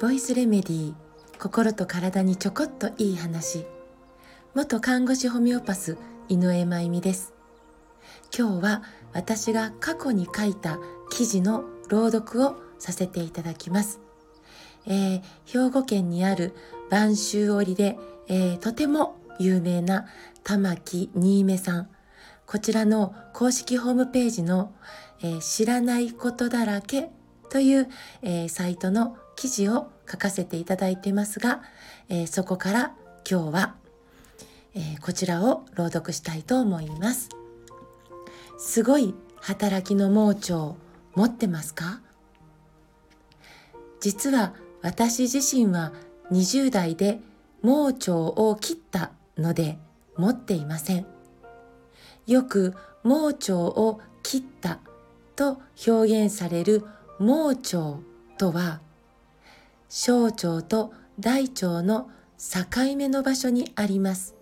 ボイスレメディー心と体にちょこっといい話。元看護師ホメオパス井上真由美です。今日は私が過去に書いた記事の朗読をさせていただきます、えー、兵庫県にある播州織で、えー、とても有名な玉木新芽さん。こちらの公式ホームページの、えー、知らないことだらけという、えー、サイトの記事を書かせていただいてますが、えー、そこから今日は、えこちらを朗読したいと思います。すごい働きの盲腸持ってますか？実は私自身は20代で盲腸を切ったので持っていません。よく盲腸を切ったと表現される盲腸とは小腸と大腸の境目の場所にあります。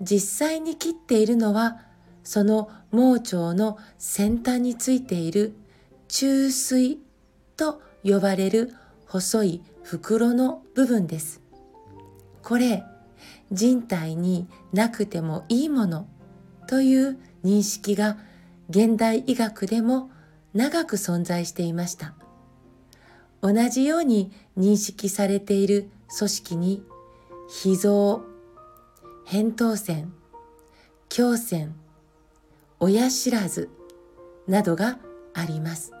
実際に切っているのはその盲腸の先端についている中水と呼ばれる細い袋の部分です。これ人体になくてもいいものという認識が現代医学でも長く存在していました。同じように認識されている組織に脾臓、扁桃腺、胸腺、親知らずなどがあります。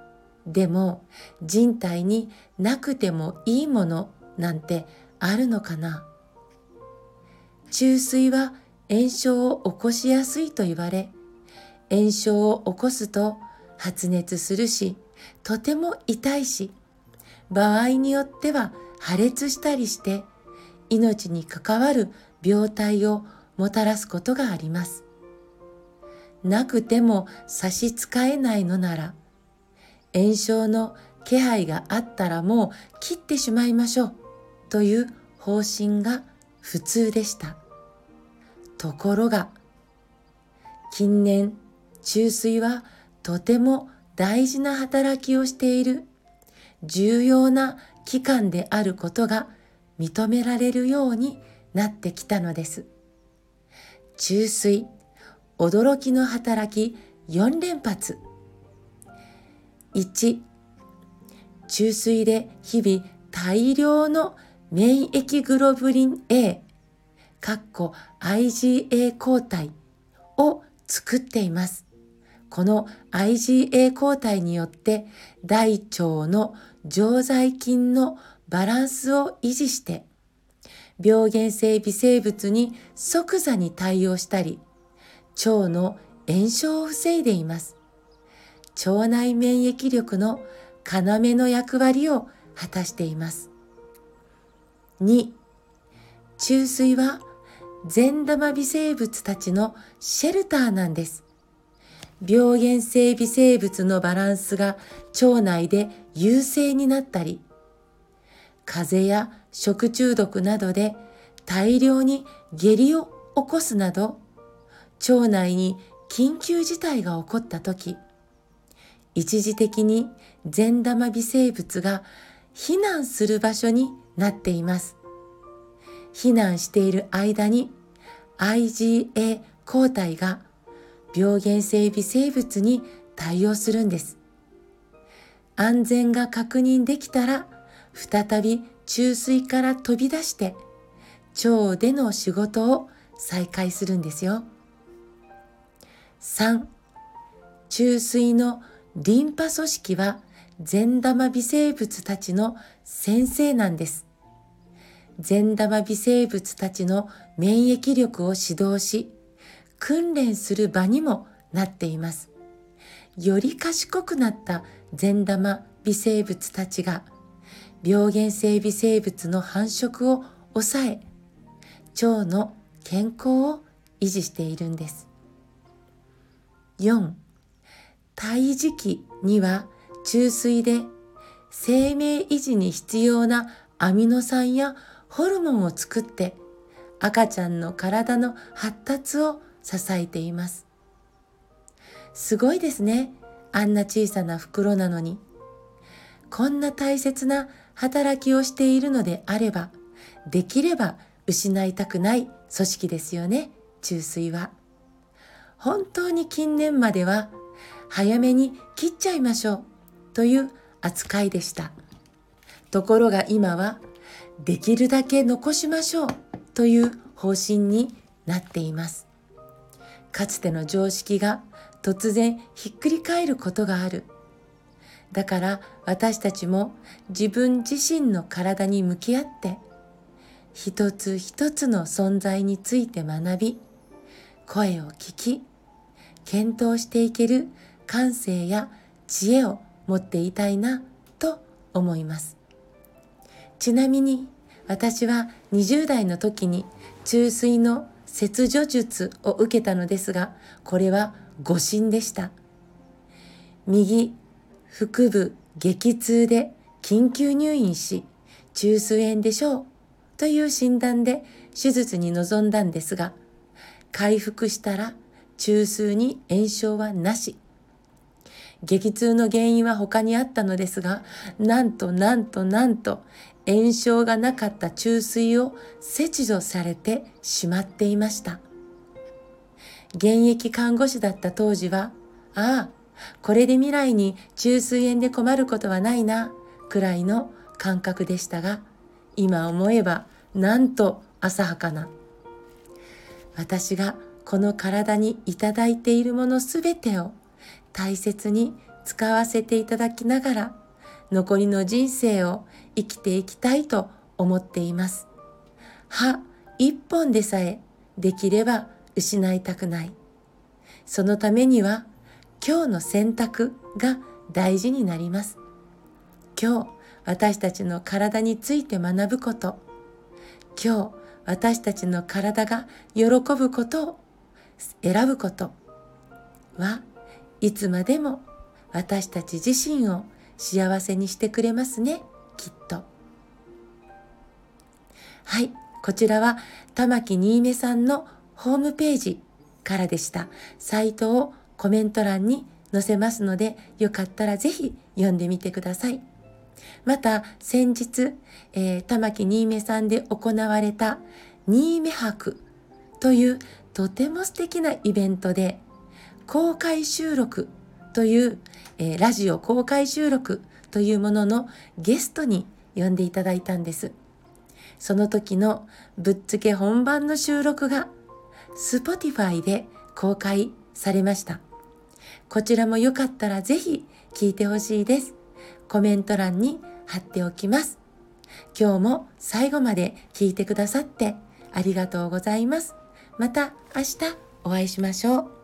でも人体になくてもいいものなんてあるのかな？中水は炎症を起こしやすいと言われ炎症を起こすと発熱するしとても痛いし場合によっては破裂したりして命に関わる病態をもたらすことがあります。なくても差し支えないのなら炎症の気配があったらもう切ってしまいましょうという方針が普通でした。ところが近年注水はとても大事な働きをしている重要な器官であることが認められるようになってきたのです。注水、驚きの働き4連発。1、注水で日々大量の免疫グロブリン A、IgA 抗体を作っています。この IgA 抗体によって大腸の常在菌のバランスを維持して病原性微生物に即座に対応したり腸の炎症を防いでいます。腸内免疫力の要の役割を果たしています。2. 中水は善玉微生物たちのシェルターなんです。病原性微生物のバランスが腸内で優勢になったり、風邪や食中毒などで大量に下痢を起こすなど、腸内に緊急事態が起こった時、一時的に善玉微生物が避難する場所になっています。避難している間に IgA 抗体が病原性微生物に対応するんです。安全が確認できたら、再び注水から飛び出して、腸での仕事を再開するんですよ。3. 注水のリンパ組織は善玉微生物たちの先生なんです。善玉微生物たちの免疫力を指導し、訓練する場にもなっています。より賢くなった善玉微生物たちが病原性微生物の繁殖を抑え腸の健康を維持しているんです。4. 胎児期には注水で生命維持に必要なアミノ酸やホルモンを作って赤ちゃんの体の発達を支えています。すごいですね。あんな小さな袋なのにこんな大切な働きをしているのであればできれば失いたくない組織ですよね注水は本当に近年までは早めに切っちゃいましょうという扱いでしたところが今はできるだけ残しましょうという方針になっています。かつての常識が突然ひっくり返ることがある。だから私たちも自分自身の体に向き合って一つ一つの存在について学び声を聞き検討していける感性や知恵を持っていたいなと思います。ちなみに私は20代の時に注水の切除術を受けたのですがこれは誤診でした。右腹部激痛で緊急入院し中枢炎でしょうという診断で手術に臨んだんですが回復したら中枢に炎症はなし。激痛の原因は他にあったのですがなんとなんとなんと炎症がなかった注水を切除されてしまっていました。現役看護師だった当時はああこれで未来に中水炎で困ることはないなくらいの感覚でしたが今思えばなんと浅はかな。私がこの体にいただいているものすべてを大切に使わせていただきながら残りの人生を生きていきたいと思っています。歯一本でさえできれば失いたくない。そのためには今日の選択が大事になります。今日私たちの体について学ぶこと、今日私たちの体が喜ぶことを選ぶことはいつまでも私たち自身を幸せにしてくれますね、きっと。はい、こちらは玉木新芽さんのホームページからでした。サイトをコメント欄に載せますので、よかったらぜひ読んでみてください。また、先日、えー、玉木新芽さんで行われた新芽博というとても素敵なイベントで、公開収録という、えー、ラジオ公開収録というもののゲストに呼んでいただいたんです。その時のぶっつけ本番の収録が Spotify で公開されました。こちらもよかったらぜひ聞いてほしいです。コメント欄に貼っておきます。今日も最後まで聞いてくださってありがとうございます。また明日お会いしましょう。